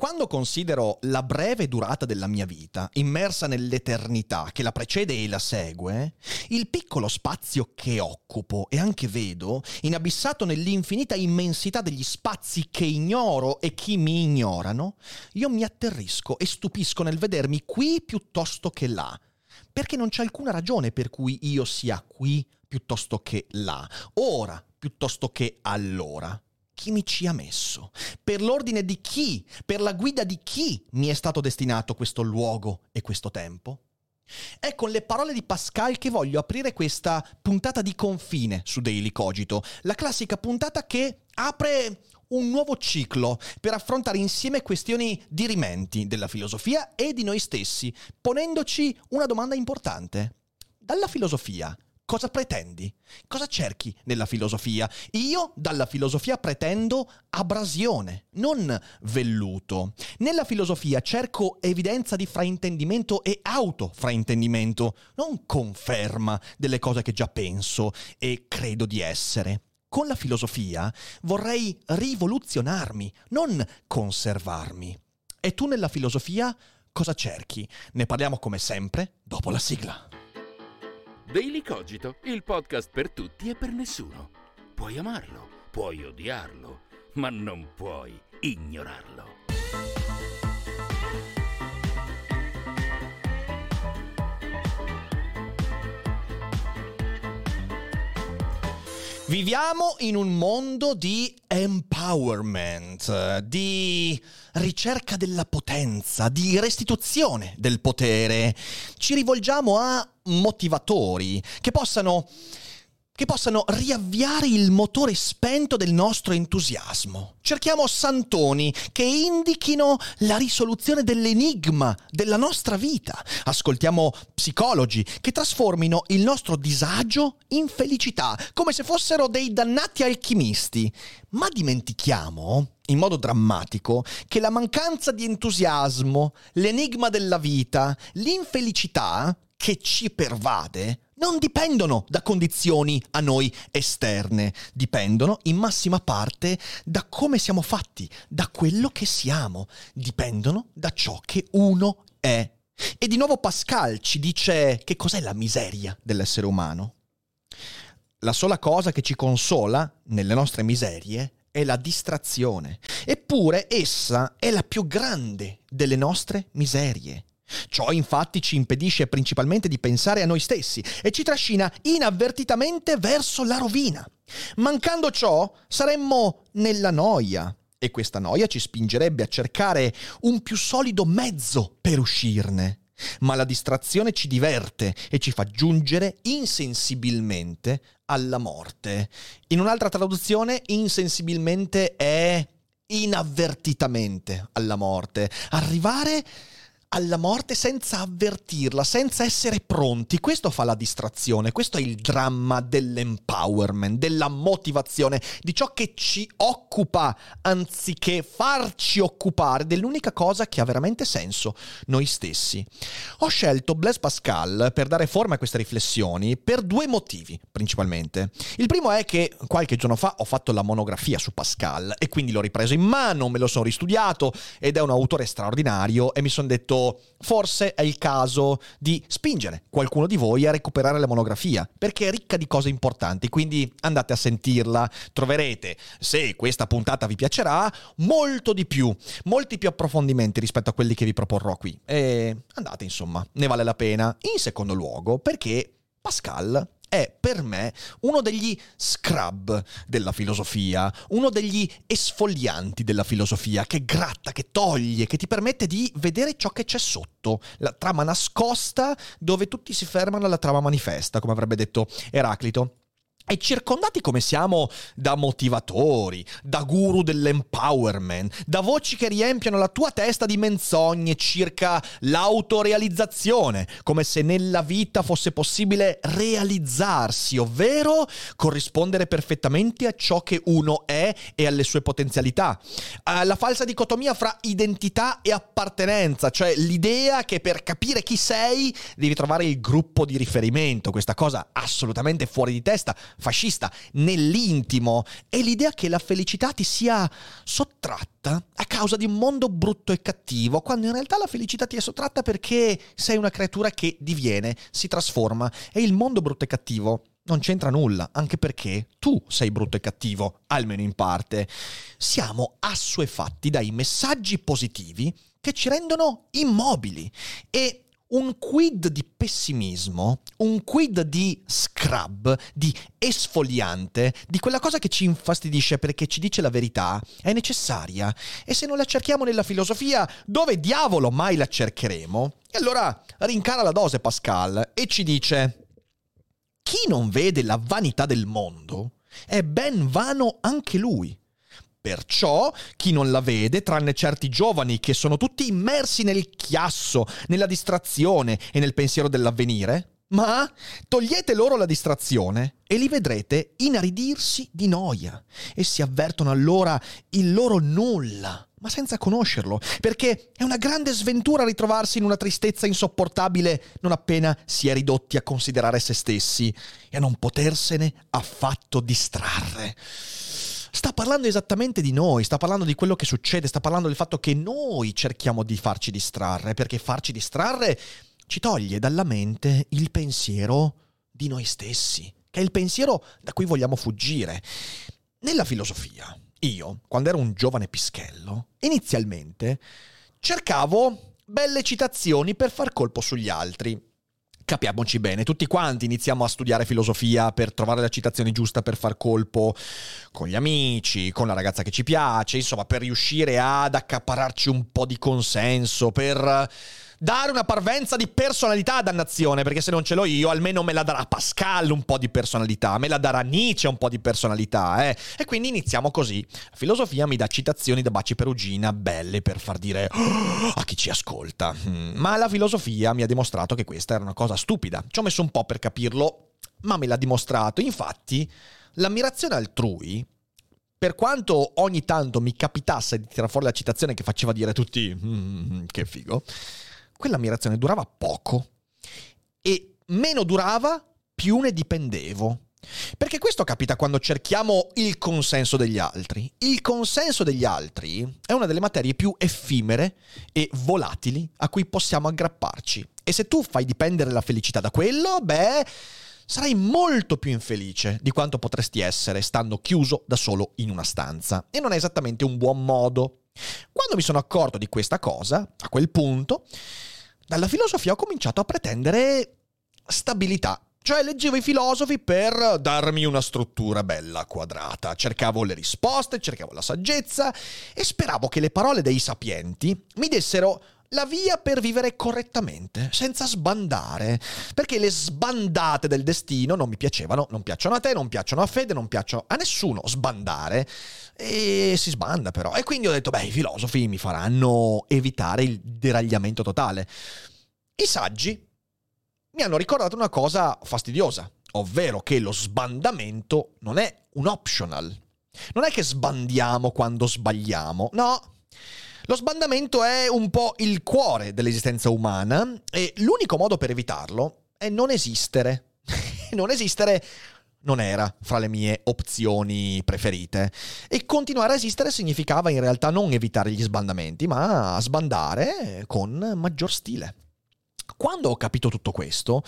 Quando considero la breve durata della mia vita, immersa nell'eternità che la precede e la segue, il piccolo spazio che occupo e anche vedo, inabissato nell'infinita immensità degli spazi che ignoro e chi mi ignorano, io mi atterrisco e stupisco nel vedermi qui piuttosto che là, perché non c'è alcuna ragione per cui io sia qui piuttosto che là, ora piuttosto che allora chi mi ci ha messo, per l'ordine di chi, per la guida di chi mi è stato destinato questo luogo e questo tempo? È con le parole di Pascal che voglio aprire questa puntata di confine su Daily Cogito, la classica puntata che apre un nuovo ciclo per affrontare insieme questioni dirimenti della filosofia e di noi stessi, ponendoci una domanda importante. Dalla filosofia Cosa pretendi? Cosa cerchi nella filosofia? Io dalla filosofia pretendo abrasione, non velluto. Nella filosofia cerco evidenza di fraintendimento e autofraintendimento, non conferma delle cose che già penso e credo di essere. Con la filosofia vorrei rivoluzionarmi, non conservarmi. E tu nella filosofia cosa cerchi? Ne parliamo come sempre dopo la sigla. Daily Cogito, il podcast per tutti e per nessuno. Puoi amarlo, puoi odiarlo, ma non puoi ignorarlo. Viviamo in un mondo di empowerment, di ricerca della potenza, di restituzione del potere. Ci rivolgiamo a motivatori che possano che possano riavviare il motore spento del nostro entusiasmo. Cerchiamo santoni che indichino la risoluzione dell'enigma della nostra vita. Ascoltiamo psicologi che trasformino il nostro disagio in felicità, come se fossero dei dannati alchimisti. Ma dimentichiamo, in modo drammatico, che la mancanza di entusiasmo, l'enigma della vita, l'infelicità che ci pervade non dipendono da condizioni a noi esterne, dipendono in massima parte da come siamo fatti, da quello che siamo, dipendono da ciò che uno è. E di nuovo Pascal ci dice che cos'è la miseria dell'essere umano. La sola cosa che ci consola nelle nostre miserie è la distrazione, eppure essa è la più grande delle nostre miserie. Ciò infatti ci impedisce principalmente di pensare a noi stessi e ci trascina inavvertitamente verso la rovina. Mancando ciò, saremmo nella noia e questa noia ci spingerebbe a cercare un più solido mezzo per uscirne. Ma la distrazione ci diverte e ci fa giungere insensibilmente alla morte. In un'altra traduzione, insensibilmente è inavvertitamente alla morte. Arrivare alla morte senza avvertirla, senza essere pronti. Questo fa la distrazione, questo è il dramma dell'empowerment, della motivazione, di ciò che ci occupa, anziché farci occupare dell'unica cosa che ha veramente senso, noi stessi. Ho scelto Blaise Pascal per dare forma a queste riflessioni per due motivi, principalmente. Il primo è che qualche giorno fa ho fatto la monografia su Pascal e quindi l'ho ripreso in mano, me lo sono ristudiato ed è un autore straordinario e mi sono detto forse è il caso di spingere qualcuno di voi a recuperare la monografia, perché è ricca di cose importanti, quindi andate a sentirla, troverete, se questa puntata vi piacerà, molto di più, molti più approfondimenti rispetto a quelli che vi proporrò qui. E andate insomma, ne vale la pena. In secondo luogo, perché Pascal è per me uno degli scrub della filosofia, uno degli esfolianti della filosofia, che gratta, che toglie, che ti permette di vedere ciò che c'è sotto, la trama nascosta dove tutti si fermano alla trama manifesta, come avrebbe detto Eraclito. E circondati come siamo da motivatori, da guru dell'empowerment, da voci che riempiono la tua testa di menzogne circa l'autorealizzazione, come se nella vita fosse possibile realizzarsi, ovvero corrispondere perfettamente a ciò che uno è e alle sue potenzialità. La falsa dicotomia fra identità e appartenenza, cioè l'idea che per capire chi sei devi trovare il gruppo di riferimento, questa cosa assolutamente fuori di testa fascista nell'intimo. E l'idea che la felicità ti sia sottratta a causa di un mondo brutto e cattivo, quando in realtà la felicità ti è sottratta perché sei una creatura che diviene, si trasforma. E il mondo brutto e cattivo non c'entra nulla, anche perché tu sei brutto e cattivo, almeno in parte. Siamo assuefatti dai messaggi positivi che ci rendono immobili. E un quid di pessimismo, un quid di scrub, di esfoliante, di quella cosa che ci infastidisce perché ci dice la verità, è necessaria. E se non la cerchiamo nella filosofia, dove diavolo mai la cercheremo? E allora rincara la dose Pascal e ci dice, chi non vede la vanità del mondo è ben vano anche lui. Perciò chi non la vede, tranne certi giovani che sono tutti immersi nel chiasso, nella distrazione e nel pensiero dell'avvenire, ma togliete loro la distrazione e li vedrete inaridirsi di noia. Essi avvertono allora il loro nulla, ma senza conoscerlo, perché è una grande sventura ritrovarsi in una tristezza insopportabile non appena si è ridotti a considerare se stessi e a non potersene affatto distrarre sta parlando esattamente di noi, sta parlando di quello che succede, sta parlando del fatto che noi cerchiamo di farci distrarre, perché farci distrarre ci toglie dalla mente il pensiero di noi stessi, che è il pensiero da cui vogliamo fuggire. Nella filosofia, io, quando ero un giovane pischello, inizialmente cercavo belle citazioni per far colpo sugli altri capiamoci bene, tutti quanti iniziamo a studiare filosofia per trovare la citazione giusta per far colpo con gli amici, con la ragazza che ci piace, insomma, per riuscire ad accapararci un po' di consenso, per dare una parvenza di personalità, dannazione, perché se non ce l'ho io, almeno me la darà Pascal un po' di personalità, me la darà Nietzsche un po' di personalità, eh. E quindi iniziamo così. La filosofia mi dà citazioni da Baci Perugina, belle per far dire oh, a chi ci ascolta. Mm. Ma la filosofia mi ha dimostrato che questa era una cosa stupida. Ci ho messo un po' per capirlo, ma me l'ha dimostrato. Infatti, l'ammirazione altrui per quanto ogni tanto mi capitasse di tirare fuori la citazione che faceva dire a tutti mm, che figo, quell'ammirazione durava poco e meno durava, più ne dipendevo. Perché questo capita quando cerchiamo il consenso degli altri. Il consenso degli altri è una delle materie più effimere e volatili a cui possiamo aggrapparci. E se tu fai dipendere la felicità da quello, beh, sarai molto più infelice di quanto potresti essere stando chiuso da solo in una stanza. E non è esattamente un buon modo. Quando mi sono accorto di questa cosa, a quel punto, dalla filosofia ho cominciato a pretendere stabilità. Cioè leggevo i filosofi per darmi una struttura bella quadrata, cercavo le risposte, cercavo la saggezza e speravo che le parole dei sapienti mi dessero la via per vivere correttamente, senza sbandare, perché le sbandate del destino non mi piacevano, non piacciono a te, non piacciono a Fede, non piacciono a nessuno sbandare e si sbanda però. E quindi ho detto, beh, i filosofi mi faranno evitare il deragliamento totale. I saggi mi hanno ricordato una cosa fastidiosa, ovvero che lo sbandamento non è un optional. Non è che sbandiamo quando sbagliamo, no, lo sbandamento è un po' il cuore dell'esistenza umana e l'unico modo per evitarlo è non esistere. non esistere non era fra le mie opzioni preferite. E continuare a esistere significava in realtà non evitare gli sbandamenti, ma sbandare con maggior stile. Quando ho capito tutto questo,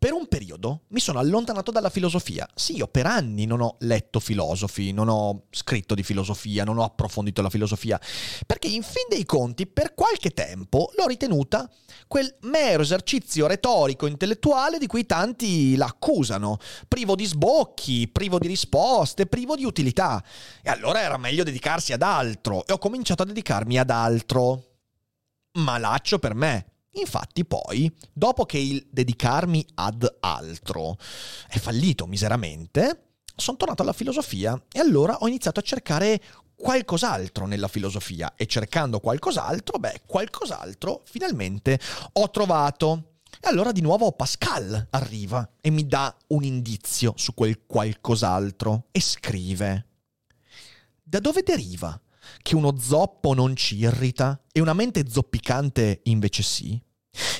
per un periodo mi sono allontanato dalla filosofia. Sì, io per anni non ho letto filosofi, non ho scritto di filosofia, non ho approfondito la filosofia, perché in fin dei conti per qualche tempo l'ho ritenuta quel mero esercizio retorico intellettuale di cui tanti l'accusano, privo di sbocchi, privo di risposte, privo di utilità. E allora era meglio dedicarsi ad altro e ho cominciato a dedicarmi ad altro. Malaccio per me, Infatti poi, dopo che il dedicarmi ad altro è fallito miseramente, sono tornato alla filosofia e allora ho iniziato a cercare qualcos'altro nella filosofia e cercando qualcos'altro, beh, qualcos'altro finalmente ho trovato. E allora di nuovo Pascal arriva e mi dà un indizio su quel qualcos'altro e scrive. Da dove deriva che uno zoppo non ci irrita e una mente zoppicante invece sì?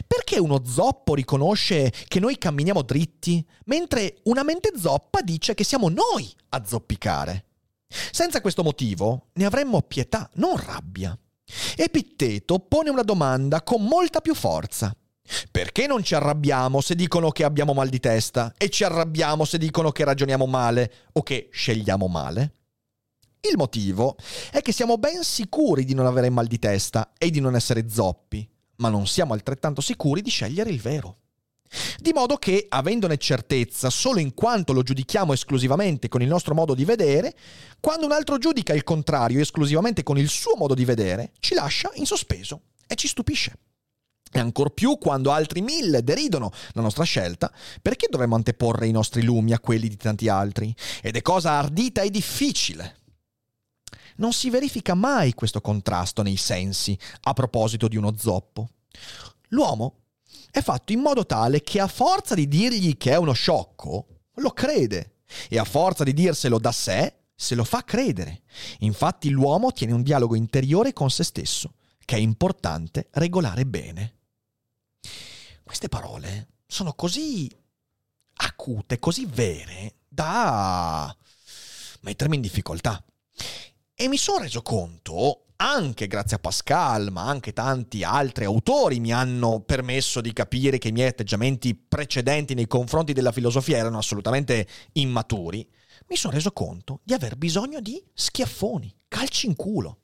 Perché uno zoppo riconosce che noi camminiamo dritti, mentre una mente zoppa dice che siamo noi a zoppicare? Senza questo motivo ne avremmo pietà, non rabbia. Epitteto pone una domanda con molta più forza. Perché non ci arrabbiamo se dicono che abbiamo mal di testa e ci arrabbiamo se dicono che ragioniamo male o che scegliamo male? Il motivo è che siamo ben sicuri di non avere mal di testa e di non essere zoppi, ma non siamo altrettanto sicuri di scegliere il vero. Di modo che, avendone certezza solo in quanto lo giudichiamo esclusivamente con il nostro modo di vedere, quando un altro giudica il contrario esclusivamente con il suo modo di vedere, ci lascia in sospeso e ci stupisce. E ancor più quando altri mille deridono la nostra scelta, perché dovremmo anteporre i nostri lumi a quelli di tanti altri? Ed è cosa ardita e difficile. Non si verifica mai questo contrasto nei sensi a proposito di uno zoppo. L'uomo è fatto in modo tale che a forza di dirgli che è uno sciocco, lo crede e a forza di dirselo da sé, se lo fa credere. Infatti l'uomo tiene un dialogo interiore con se stesso, che è importante regolare bene. Queste parole sono così acute, così vere, da mettermi in difficoltà. E mi sono reso conto anche grazie a Pascal, ma anche tanti altri autori mi hanno permesso di capire che i miei atteggiamenti precedenti nei confronti della filosofia erano assolutamente immaturi, mi sono reso conto di aver bisogno di schiaffoni, calci in culo.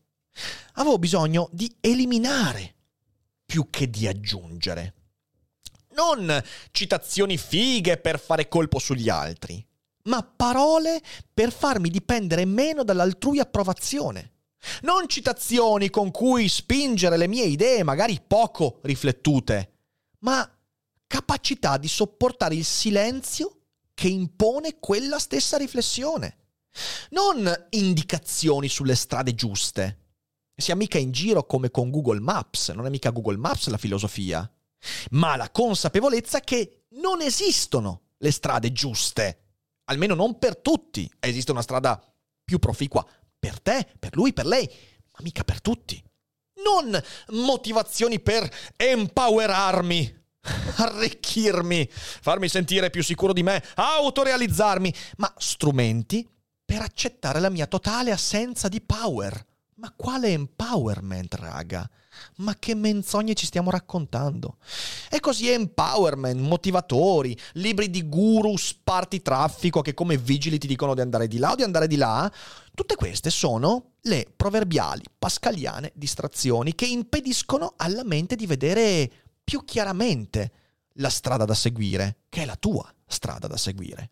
Avevo bisogno di eliminare più che di aggiungere. Non citazioni fighe per fare colpo sugli altri, ma parole per farmi dipendere meno dall'altrui approvazione non citazioni con cui spingere le mie idee magari poco riflettute, ma capacità di sopportare il silenzio che impone quella stessa riflessione. Non indicazioni sulle strade giuste. Si è mica in giro come con Google Maps, non è mica Google Maps la filosofia, ma la consapevolezza che non esistono le strade giuste, almeno non per tutti. Esiste una strada più proficua per te, per lui, per lei, ma mica per tutti. Non motivazioni per empowerarmi, arricchirmi, farmi sentire più sicuro di me, autorealizzarmi, ma strumenti per accettare la mia totale assenza di power. Ma quale empowerment, raga? Ma che menzogne ci stiamo raccontando? E così empowerment, motivatori, libri di guru, sparti traffico che come vigili ti dicono di andare di là o di andare di là, tutte queste sono le proverbiali pascaliane distrazioni che impediscono alla mente di vedere più chiaramente la strada da seguire, che è la tua strada da seguire.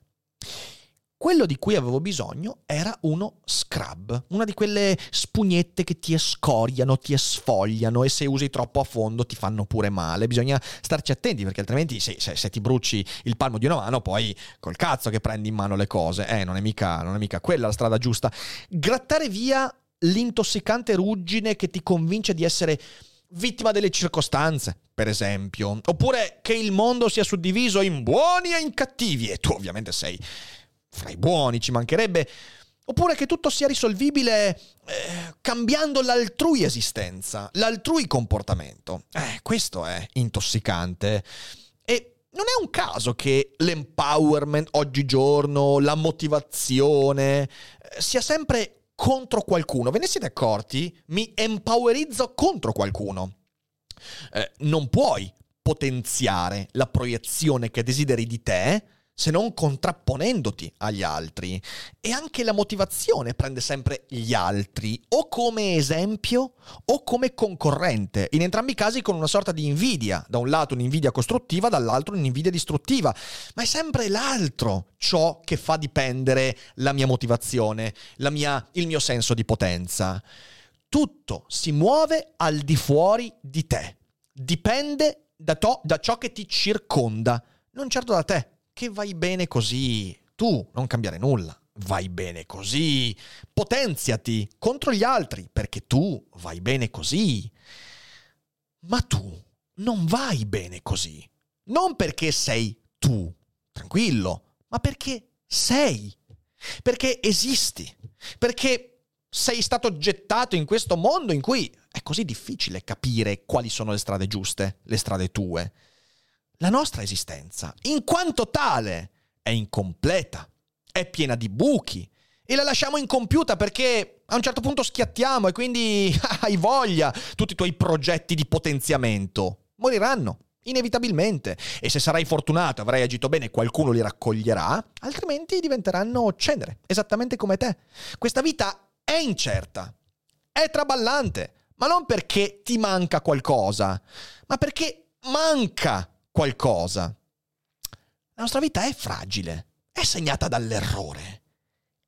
Quello di cui avevo bisogno era uno scrub, una di quelle spugnette che ti escoriano, ti esfogliano e se usi troppo a fondo ti fanno pure male. Bisogna starci attenti perché altrimenti se, se, se ti bruci il palmo di una mano poi col cazzo che prendi in mano le cose. Eh, non è mica, non è mica quella la strada giusta. Grattare via l'intossicante ruggine che ti convince di essere vittima delle circostanze, per esempio. Oppure che il mondo sia suddiviso in buoni e in cattivi e tu ovviamente sei fra i buoni, ci mancherebbe. Oppure che tutto sia risolvibile eh, cambiando l'altrui esistenza, l'altrui comportamento. Eh, questo è intossicante. E non è un caso che l'empowerment oggigiorno, la motivazione, eh, sia sempre contro qualcuno. Ve ne siete accorti? Mi empowerizzo contro qualcuno. Eh, non puoi potenziare la proiezione che desideri di te se non contrapponendoti agli altri. E anche la motivazione prende sempre gli altri, o come esempio o come concorrente, in entrambi i casi con una sorta di invidia, da un lato un'invidia costruttiva, dall'altro un'invidia distruttiva, ma è sempre l'altro ciò che fa dipendere la mia motivazione, la mia, il mio senso di potenza. Tutto si muove al di fuori di te, dipende da, to- da ciò che ti circonda, non certo da te che vai bene così. Tu non cambiare nulla. vai bene così. Potenziati contro gli altri perché tu vai bene così. Ma tu non vai bene così. Non perché sei tu, tranquillo, ma perché sei. Perché esisti. Perché sei stato gettato in questo mondo in cui è così difficile capire quali sono le strade giuste, le strade tue. La nostra esistenza, in quanto tale, è incompleta, è piena di buchi e la lasciamo incompiuta perché a un certo punto schiattiamo e quindi hai voglia, tutti i tuoi progetti di potenziamento moriranno inevitabilmente. E se sarai fortunato, avrai agito bene, qualcuno li raccoglierà, altrimenti diventeranno cenere, esattamente come te. Questa vita è incerta, è traballante, ma non perché ti manca qualcosa, ma perché manca qualcosa. La nostra vita è fragile, è segnata dall'errore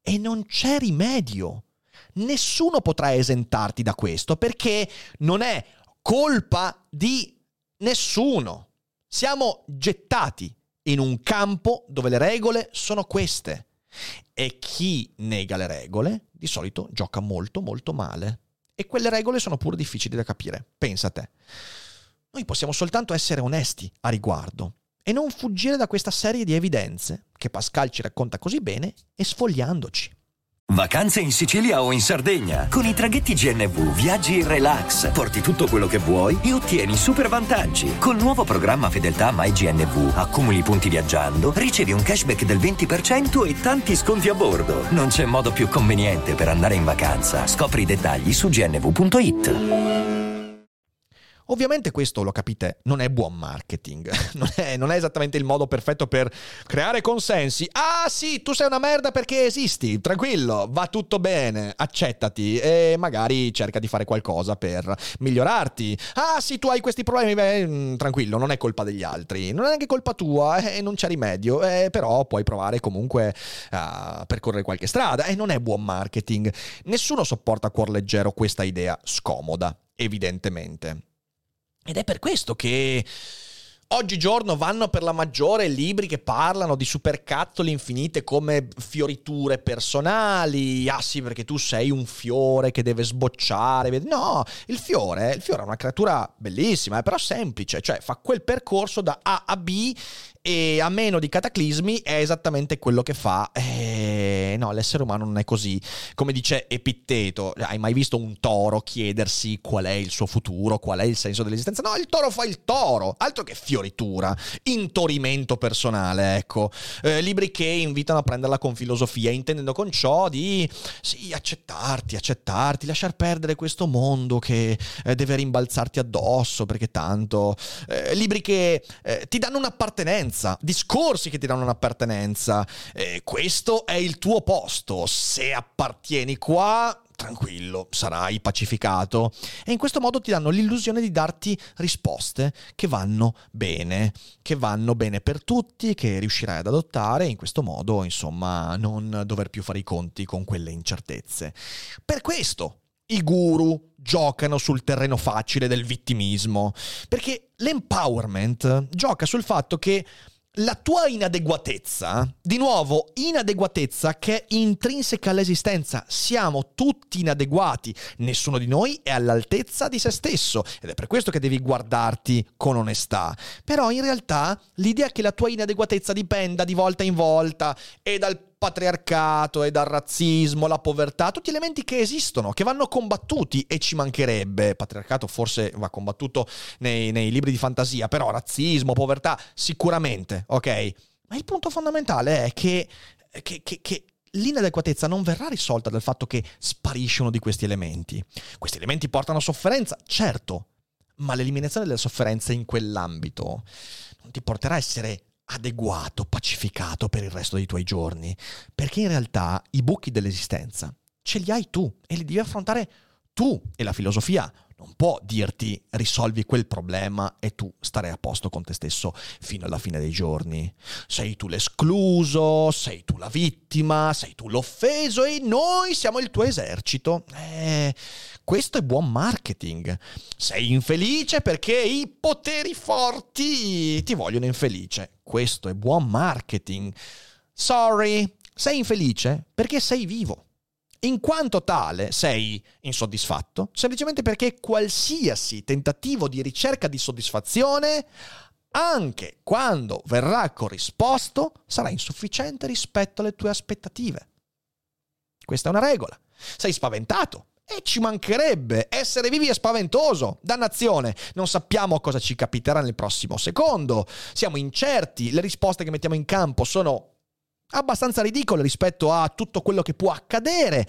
e non c'è rimedio. Nessuno potrà esentarti da questo perché non è colpa di nessuno. Siamo gettati in un campo dove le regole sono queste e chi nega le regole di solito gioca molto molto male. E quelle regole sono pure difficili da capire. Pensa a te. Noi possiamo soltanto essere onesti a riguardo e non fuggire da questa serie di evidenze che Pascal ci racconta così bene e sfogliandoci. Vacanze in Sicilia o in Sardegna. Con i traghetti GNV viaggi in relax, porti tutto quello che vuoi e ottieni super vantaggi. Col nuovo programma Fedeltà MyGNV accumuli punti viaggiando, ricevi un cashback del 20% e tanti sconti a bordo. Non c'è modo più conveniente per andare in vacanza. Scopri i dettagli su gnv.it. Ovviamente questo, lo capite, non è buon marketing, non è, non è, esattamente il modo perfetto per creare consensi. Ah sì, tu sei una merda perché esisti, tranquillo, va tutto bene, accettati e magari cerca di fare qualcosa per migliorarti. Ah sì, tu hai questi problemi, beh, mm, tranquillo, non è colpa degli altri, non è neanche colpa tua e eh, non c'è rimedio, eh, però puoi provare comunque a percorrere qualche strada e non è buon marketing. Nessuno sopporta a cuor leggero questa idea scomoda, evidentemente. Ed è per questo che Oggigiorno vanno per la maggiore libri che parlano di supercazzoli infinite come fioriture personali. Ah sì, perché tu sei un fiore che deve sbocciare. No, il fiore, il fiore è una creatura bellissima, è però semplice, cioè fa quel percorso da A a B e a meno di cataclismi è esattamente quello che fa. Eh, no, l'essere umano non è così. Come dice Epitteto, hai mai visto un toro chiedersi qual è il suo futuro, qual è il senso dell'esistenza? No, il toro fa il toro, altro che fioritura, intorimento personale, ecco. Eh, libri che invitano a prenderla con filosofia, intendendo con ciò di, sì, accettarti, accettarti, lasciar perdere questo mondo che eh, deve rimbalzarti addosso, perché tanto... Eh, libri che eh, ti danno un'appartenenza un'appartenenza, discorsi che ti danno un'appartenenza. Eh, questo è il tuo posto. Se appartieni qua, tranquillo, sarai pacificato. E in questo modo ti danno l'illusione di darti risposte che vanno bene, che vanno bene per tutti, che riuscirai ad adottare in questo modo, insomma, non dover più fare i conti con quelle incertezze. Per questo i guru giocano sul terreno facile del vittimismo, perché l'empowerment gioca sul fatto che la tua inadeguatezza, di nuovo, inadeguatezza che è intrinseca all'esistenza. Siamo tutti inadeguati, nessuno di noi è all'altezza di se stesso ed è per questo che devi guardarti con onestà. Però in realtà l'idea che la tua inadeguatezza dipenda di volta in volta e dal patriarcato e dal razzismo, la povertà, tutti elementi che esistono, che vanno combattuti e ci mancherebbe. Patriarcato forse va combattuto nei, nei libri di fantasia, però razzismo, povertà, sicuramente, ok? Ma il punto fondamentale è che, che, che, che l'inadeguatezza non verrà risolta dal fatto che sparisce uno di questi elementi. Questi elementi portano sofferenza, certo, ma l'eliminazione delle sofferenze in quell'ambito non ti porterà a essere adeguato, pacificato per il resto dei tuoi giorni, perché in realtà i buchi dell'esistenza ce li hai tu e li devi affrontare tu e la filosofia non può dirti risolvi quel problema e tu starai a posto con te stesso fino alla fine dei giorni. Sei tu l'escluso, sei tu la vittima, sei tu l'offeso e noi siamo il tuo esercito. Eh, questo è buon marketing. Sei infelice perché i poteri forti ti vogliono infelice. Questo è buon marketing. Sorry, Sei infelice perché sei vivo. In quanto tale sei insoddisfatto semplicemente perché qualsiasi tentativo di ricerca di soddisfazione, anche quando verrà corrisposto, sarà insufficiente rispetto alle tue aspettative. Questa è una regola. Sei spaventato e ci mancherebbe. Essere vivi è spaventoso. Dannazione. Non sappiamo cosa ci capiterà nel prossimo secondo. Siamo incerti. Le risposte che mettiamo in campo sono abbastanza ridicole rispetto a tutto quello che può accadere.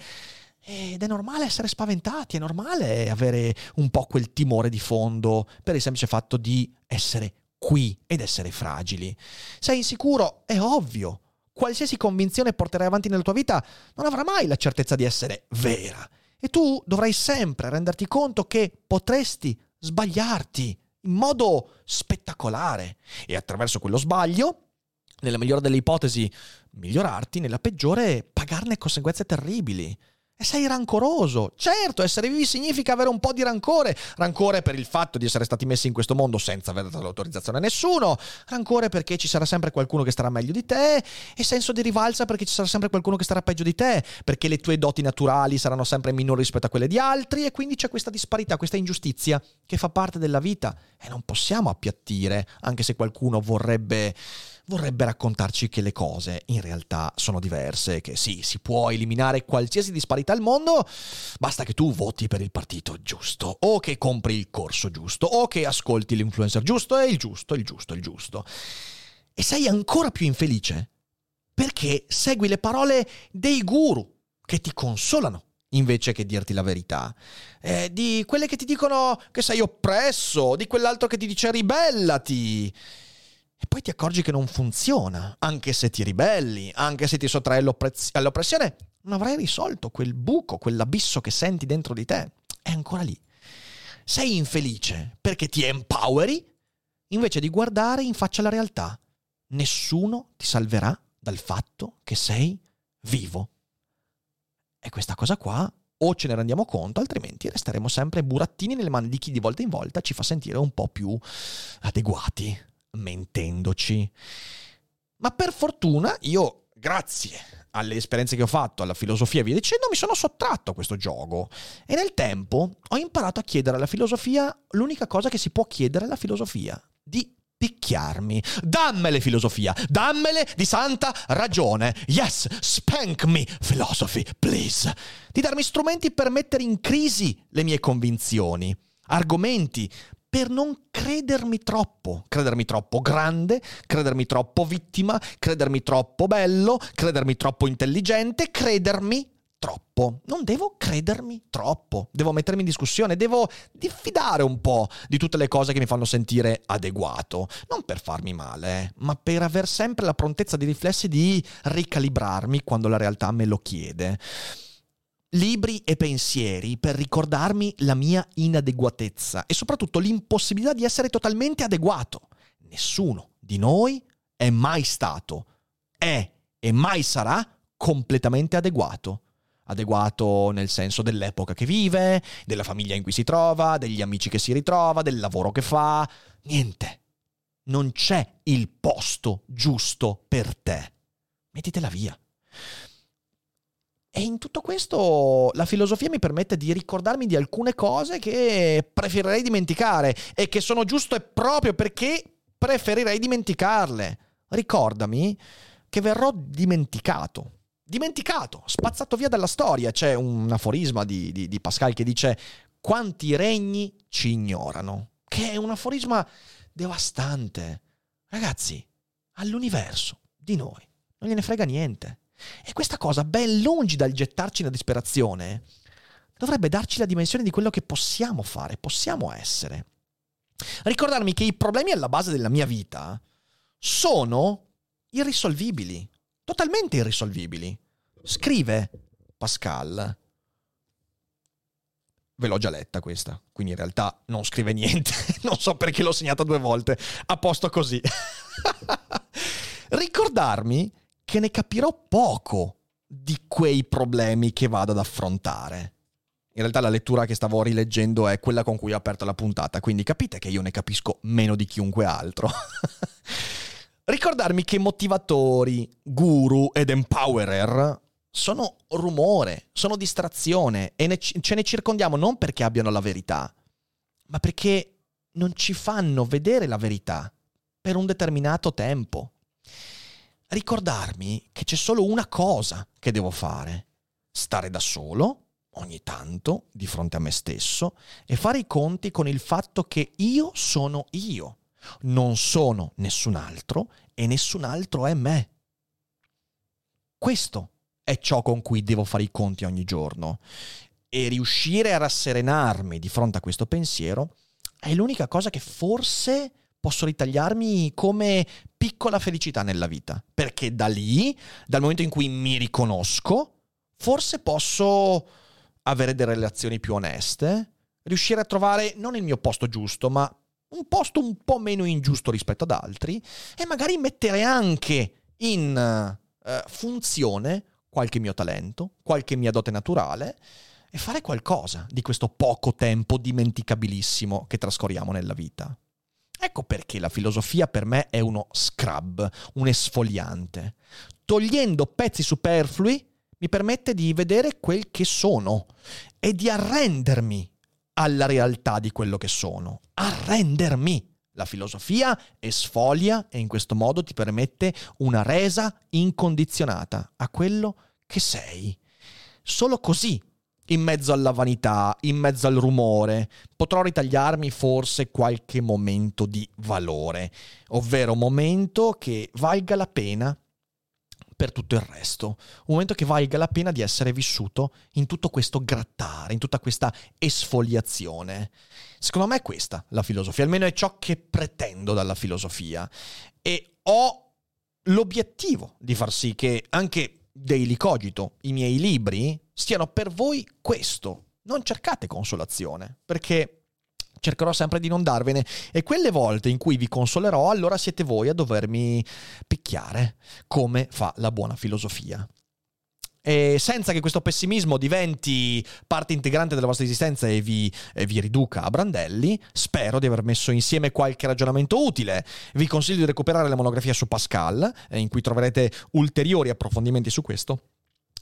Ed è normale essere spaventati, è normale avere un po' quel timore di fondo per il semplice fatto di essere qui ed essere fragili. Sei insicuro? È ovvio. Qualsiasi convinzione porterai avanti nella tua vita non avrà mai la certezza di essere vera. E tu dovrai sempre renderti conto che potresti sbagliarti in modo spettacolare e attraverso quello sbaglio, nella migliore delle ipotesi, migliorarti, nella peggiore pagarne conseguenze terribili. E sei rancoroso. Certo, essere vivi significa avere un po' di rancore. Rancore per il fatto di essere stati messi in questo mondo senza aver dato l'autorizzazione a nessuno. Rancore perché ci sarà sempre qualcuno che starà meglio di te. E senso di rivalsa perché ci sarà sempre qualcuno che starà peggio di te. Perché le tue doti naturali saranno sempre minori rispetto a quelle di altri. E quindi c'è questa disparità, questa ingiustizia che fa parte della vita. E non possiamo appiattire, anche se qualcuno vorrebbe vorrebbe raccontarci che le cose in realtà sono diverse, che sì, si può eliminare qualsiasi disparità al mondo, basta che tu voti per il partito giusto, o che compri il corso giusto, o che ascolti l'influencer giusto, e il giusto, il giusto, il giusto. E sei ancora più infelice perché segui le parole dei guru che ti consolano invece che dirti la verità, eh, di quelle che ti dicono che sei oppresso, di quell'altro che ti dice ribellati. E poi ti accorgi che non funziona, anche se ti ribelli, anche se ti sottrai all'oppressione, non avrai risolto quel buco, quell'abisso che senti dentro di te. È ancora lì. Sei infelice perché ti empoweri invece di guardare in faccia la realtà. Nessuno ti salverà dal fatto che sei vivo. E questa cosa qua o ce ne rendiamo conto, altrimenti resteremo sempre burattini nelle mani di chi di volta in volta ci fa sentire un po' più adeguati mentendoci. Ma per fortuna io, grazie alle esperienze che ho fatto, alla filosofia e via dicendo, mi sono sottratto a questo gioco. E nel tempo ho imparato a chiedere alla filosofia l'unica cosa che si può chiedere alla filosofia, di picchiarmi. Dammele filosofia, dammele di santa ragione. Yes, spank me philosophy, please. Di darmi strumenti per mettere in crisi le mie convinzioni, argomenti per non credermi troppo, credermi troppo grande, credermi troppo vittima, credermi troppo bello, credermi troppo intelligente, credermi troppo. Non devo credermi troppo, devo mettermi in discussione, devo diffidare un po' di tutte le cose che mi fanno sentire adeguato, non per farmi male, ma per aver sempre la prontezza di riflessi di ricalibrarmi quando la realtà me lo chiede libri e pensieri per ricordarmi la mia inadeguatezza e soprattutto l'impossibilità di essere totalmente adeguato. Nessuno di noi è mai stato, è e mai sarà completamente adeguato. Adeguato nel senso dell'epoca che vive, della famiglia in cui si trova, degli amici che si ritrova, del lavoro che fa. Niente. Non c'è il posto giusto per te. Mettitela via. E in tutto questo la filosofia mi permette di ricordarmi di alcune cose che preferirei dimenticare e che sono giuste proprio perché preferirei dimenticarle. Ricordami che verrò dimenticato. Dimenticato, spazzato via dalla storia. C'è un aforisma di, di, di Pascal che dice quanti regni ci ignorano. Che è un aforisma devastante. Ragazzi, all'universo, di noi, non gliene frega niente. E questa cosa, ben lungi dal gettarci nella disperazione, dovrebbe darci la dimensione di quello che possiamo fare, possiamo essere. Ricordarmi che i problemi alla base della mia vita sono irrisolvibili, totalmente irrisolvibili. Scrive Pascal. Ve l'ho già letta questa, quindi in realtà non scrive niente. non so perché l'ho segnata due volte. A posto così. Ricordarmi che ne capirò poco di quei problemi che vado ad affrontare. In realtà la lettura che stavo rileggendo è quella con cui ho aperto la puntata, quindi capite che io ne capisco meno di chiunque altro. Ricordarmi che motivatori, guru ed empowerer sono rumore, sono distrazione e ne, ce ne circondiamo non perché abbiano la verità, ma perché non ci fanno vedere la verità per un determinato tempo. Ricordarmi che c'è solo una cosa che devo fare, stare da solo, ogni tanto, di fronte a me stesso, e fare i conti con il fatto che io sono io, non sono nessun altro e nessun altro è me. Questo è ciò con cui devo fare i conti ogni giorno. E riuscire a rasserenarmi di fronte a questo pensiero è l'unica cosa che forse posso ritagliarmi come piccola felicità nella vita. Perché da lì, dal momento in cui mi riconosco, forse posso avere delle relazioni più oneste, riuscire a trovare non il mio posto giusto, ma un posto un po' meno ingiusto rispetto ad altri e magari mettere anche in uh, funzione qualche mio talento, qualche mia dote naturale e fare qualcosa di questo poco tempo dimenticabilissimo che trascorriamo nella vita. Ecco perché la filosofia per me è uno scrub, un esfoliante. Togliendo pezzi superflui mi permette di vedere quel che sono e di arrendermi alla realtà di quello che sono. Arrendermi. La filosofia esfolia e in questo modo ti permette una resa incondizionata a quello che sei. Solo così, in mezzo alla vanità, in mezzo al rumore, potrò ritagliarmi forse qualche momento di valore, ovvero momento che valga la pena per tutto il resto. Un momento che valga la pena di essere vissuto in tutto questo grattare, in tutta questa esfoliazione. Secondo me è questa la filosofia, almeno è ciò che pretendo dalla filosofia. E ho l'obiettivo di far sì che anche Daily Cogito, i miei libri, stiano per voi questo. Non cercate consolazione, perché cercherò sempre di non darvene e quelle volte in cui vi consolerò allora siete voi a dovermi picchiare come fa la buona filosofia. E senza che questo pessimismo diventi parte integrante della vostra esistenza e vi, e vi, riduca a brandelli, spero di aver messo insieme qualche ragionamento utile. Vi consiglio di recuperare la monografia su Pascal, eh, in cui troverete ulteriori approfondimenti su questo,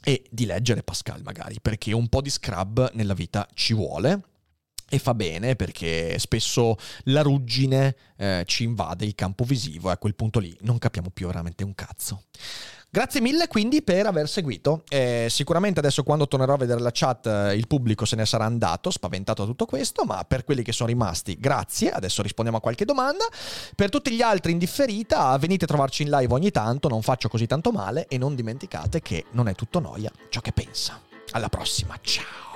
e di leggere Pascal magari, perché un po' di scrub nella vita ci vuole. E fa bene perché spesso la ruggine eh, ci invade il campo visivo e a quel punto lì non capiamo più veramente un cazzo. Grazie mille quindi per aver seguito. Eh, sicuramente adesso quando tornerò a vedere la chat eh, il pubblico se ne sarà andato, spaventato da tutto questo, ma per quelli che sono rimasti, grazie. Adesso rispondiamo a qualche domanda. Per tutti gli altri in differita, venite a trovarci in live ogni tanto, non faccio così tanto male e non dimenticate che non è tutto noia ciò che pensa. Alla prossima, ciao!